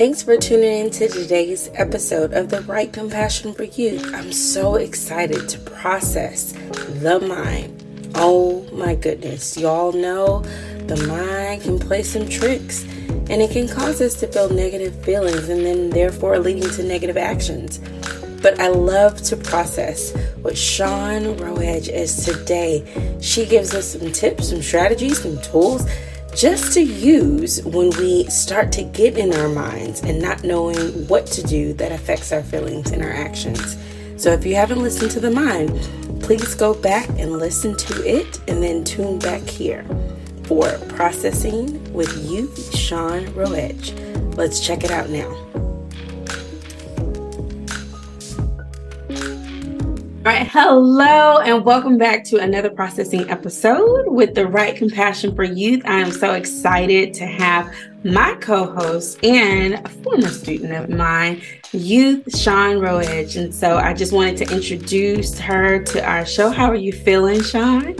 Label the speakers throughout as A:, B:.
A: Thanks for tuning in to today's episode of The Right Compassion for You. I'm so excited to process the mind. Oh my goodness. Y'all know the mind can play some tricks and it can cause us to feel negative feelings and then therefore leading to negative actions. But I love to process what Shawn Rouege is today. She gives us some tips, some strategies, some tools just to use when we start to get in our minds and not knowing what to do that affects our feelings and our actions. So if you haven't listened to the mind, please go back and listen to it and then tune back here for processing with you, Shawn Rouege. Let's check it out now. All right, hello, and welcome back to another processing episode with the right compassion for youth. I am so excited to have my co-host and a former student of mine, Youth Shawn Rouege. And so I just wanted to introduce her to our show. How are you feeling, Shawn?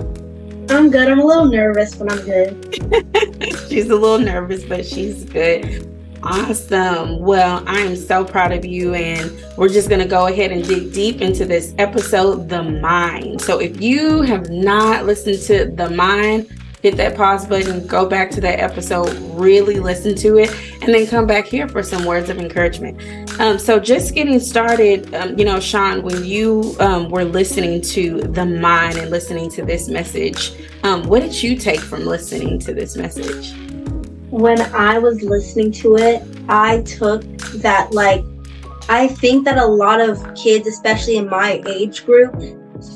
B: I'm good. I'm a little nervous, but I'm good.
A: she's a little nervous, but she's good. Awesome. Well, I am so proud of you. And we're just going to go ahead and dig deep into this episode, The Mind. So if you have not listened to The Mind, hit that pause button, go back to that episode, really listen to it, and then come back here for some words of encouragement. Um, so, just getting started, um, you know, Shawn, when you um, were listening to the mind and listening to this message, um, what did you take from listening to this message?
B: When I was listening to it, I took that like I think that a lot of kids, especially in my age group,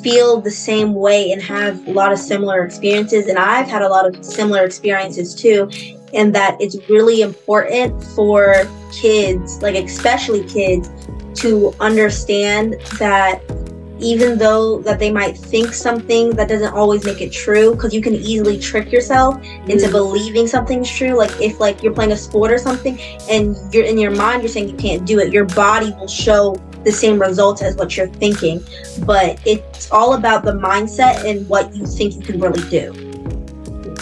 B: feel the same way and have a lot of similar experiences. And I've had a lot of similar experiences too. And that it's really important for kids, like especially kids, to understand that even though that they might think something that doesn't always make it true because you can easily trick yourself into mm. believing something's true. Like if like you're playing a sport or something and you're in your mind you're saying you can't do it your body will show the same results as what you're thinking. But it's all about the mindset and what you think you can really do.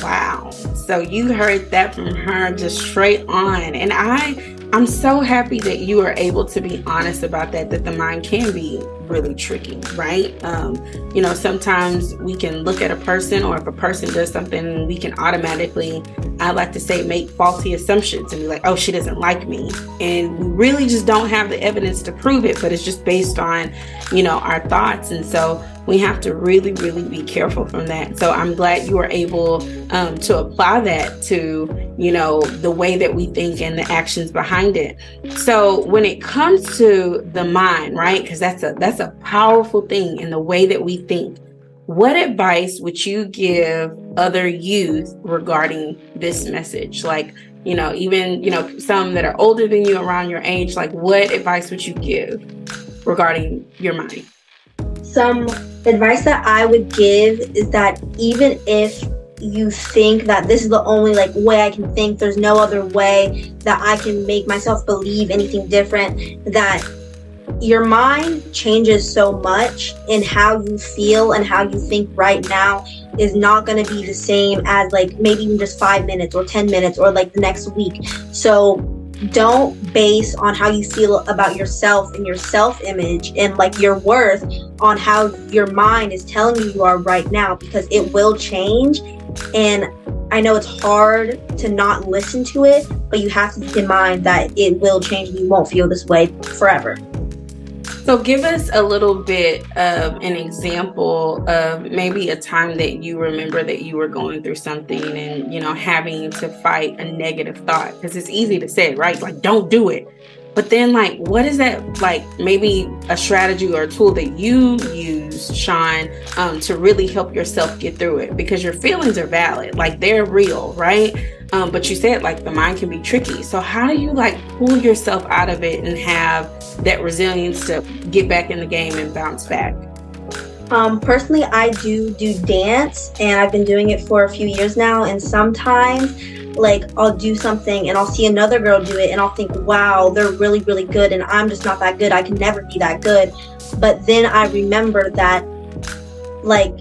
A: Wow. So you heard that from her just straight on. And i i'm so happy that you are able to be honest about that that the mind can be really tricky, right? Um, you know, sometimes we can look at a person, or if a person does something, we can automatically, I like to say, make faulty assumptions and be like, oh, she doesn't like me. And we really just don't have the evidence to prove it, but it's just based on, you know, our thoughts. And so we have to really, really be careful from that. So I'm glad you are able um, to apply that to, you know, the way that we think and the actions behind it. So when it comes to the mind, right? Because that's a that's a powerful thing in the way that we think. What advice would you give other youth regarding this message? Like, you know, even, you know, some that are older than you around your age, like what advice would you give regarding your mind?
B: some advice that I would give is that even if you think that this is the only like way I can think, there's no other way that I can make myself believe anything different, that your mind changes so much in how you feel and how you think right now is not going to be the same as like maybe even just five minutes or 10 minutes or like the next week. So don't base on how you feel about yourself and your self image and like your worth on how your mind is telling you you are right now because it will change. And I know it's hard to not listen to it, but you have to keep in mind that it will change and you won't feel this way forever.
A: So, give us a little bit of an example of maybe a time that you remember that you were going through something and, you know, having to fight a negative thought. Because it's easy to say, right? Like, don't do it. But then, like, what is that, like, maybe a strategy or a tool that you use, Shawn, um, to really help yourself get through it? Because your feelings are valid, like, they're real, right? Um, but you said like the mind can be tricky. So how do you like pull yourself out of it and have that resilience to get back in the game and bounce back?
B: Um, personally, I do do dance, and I've been doing it for a few years now. And sometimes, like, I'll do something and I'll see another girl do it, and I'll think, wow, they're really, really good, and I'm just not that good. I can never be that good. But then I remember that, like,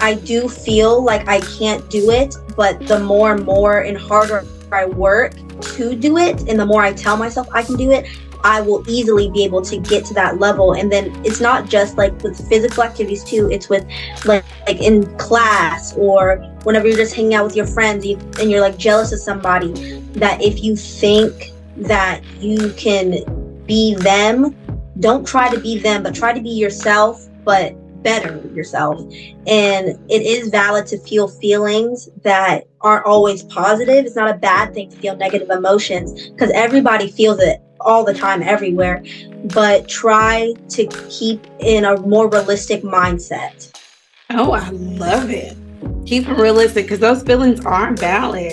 B: I do feel like I can't do it, but the more and more and harder I work, to do it and the more I tell myself I can do it, I will easily be able to get to that level. And then it's not just like with physical activities too. It's with like like in class or whenever you're just hanging out with your friends and you're like jealous of somebody. That if you think that you can be them, don't try to be them, but try to be yourself, but better yourself. And it is valid to feel feelings that aren't always positive. It's not a bad thing to feel negative emotions because everybody feels it all the time everywhere, but try to keep in a more realistic mindset.
A: Oh, I love it. Keep it realistic because those feelings are valid.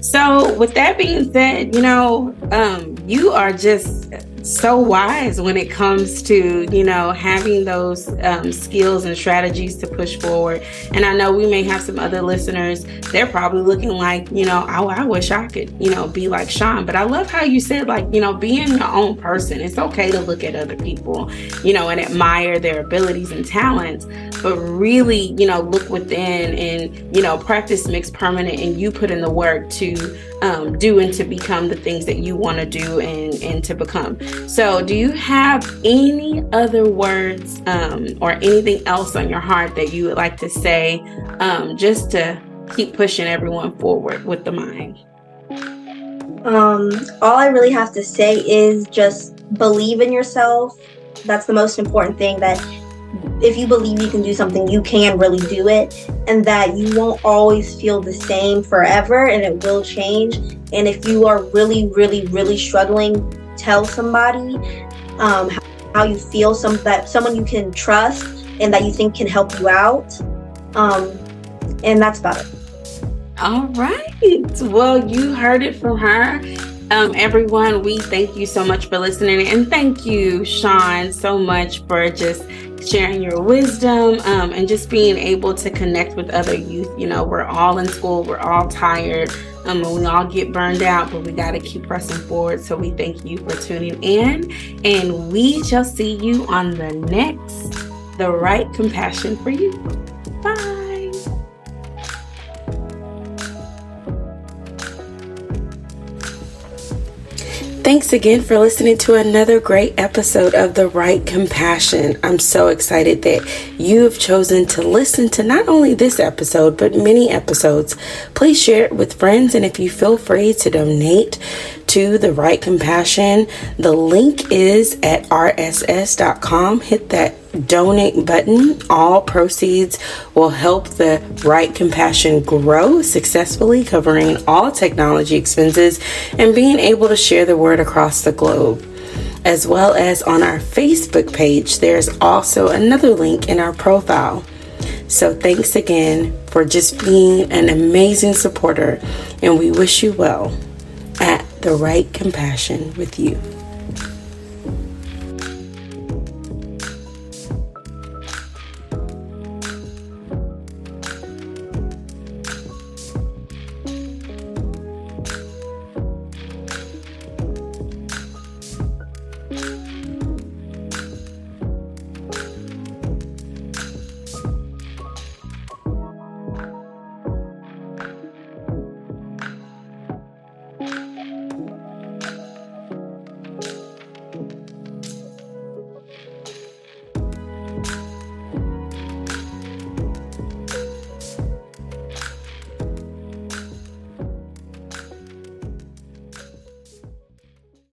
A: So, with that being said, you know, um, you are just so wise when it comes to you know having those um, skills and strategies to push forward. And i know we may have some other listeners they're probably looking like you know oh, i wish i could you know be like Shawn. But i love how you said like you know being your own person it's okay to look at other people you know and admire their abilities and talents but really you know look within and you know practice makes permanent and you put in the work to um, do and to become the things that you want to do and, and to become. So, do you have any other words um, or anything else on your heart that you would like to say um, just to keep pushing everyone forward with the mind?
B: Um, all I really have to say is just believe in yourself. That's the most important thing that if you believe you can do something, you can really do it, and that you won't always feel the same forever, and it will change. And if you are really, really, really struggling, tell somebody um, how you feel, some that someone you can trust and that you think can help you out. Um, and that's about it.
A: All right. Well, you heard it from her. Um, everyone, we thank you so much for listening. And thank you, Shawn, so much for just sharing your wisdom um, and just being able to connect with other youth. You know, we're all in school, we're all tired, um, and we all get burned out, but we got to keep pressing forward. So we thank you for tuning in, and we shall see you on the next The Right Compassion for You. Bye. Thanks again for listening to another great episode of The Right Compassion. I'm so excited that you have chosen to listen to not only this episode, but many episodes. Please share it with friends, and if you feel free to donate to The Right Compassion, the link is at rss.com. Hit that donate button. All proceeds will help the Right Compassion grow successfully, covering all technology expenses and being able to share the word across the globe. As well as on our Facebook page, there's also another link in our profile. So, thanks again for just being an amazing supporter, and we wish you well the right compassion with you.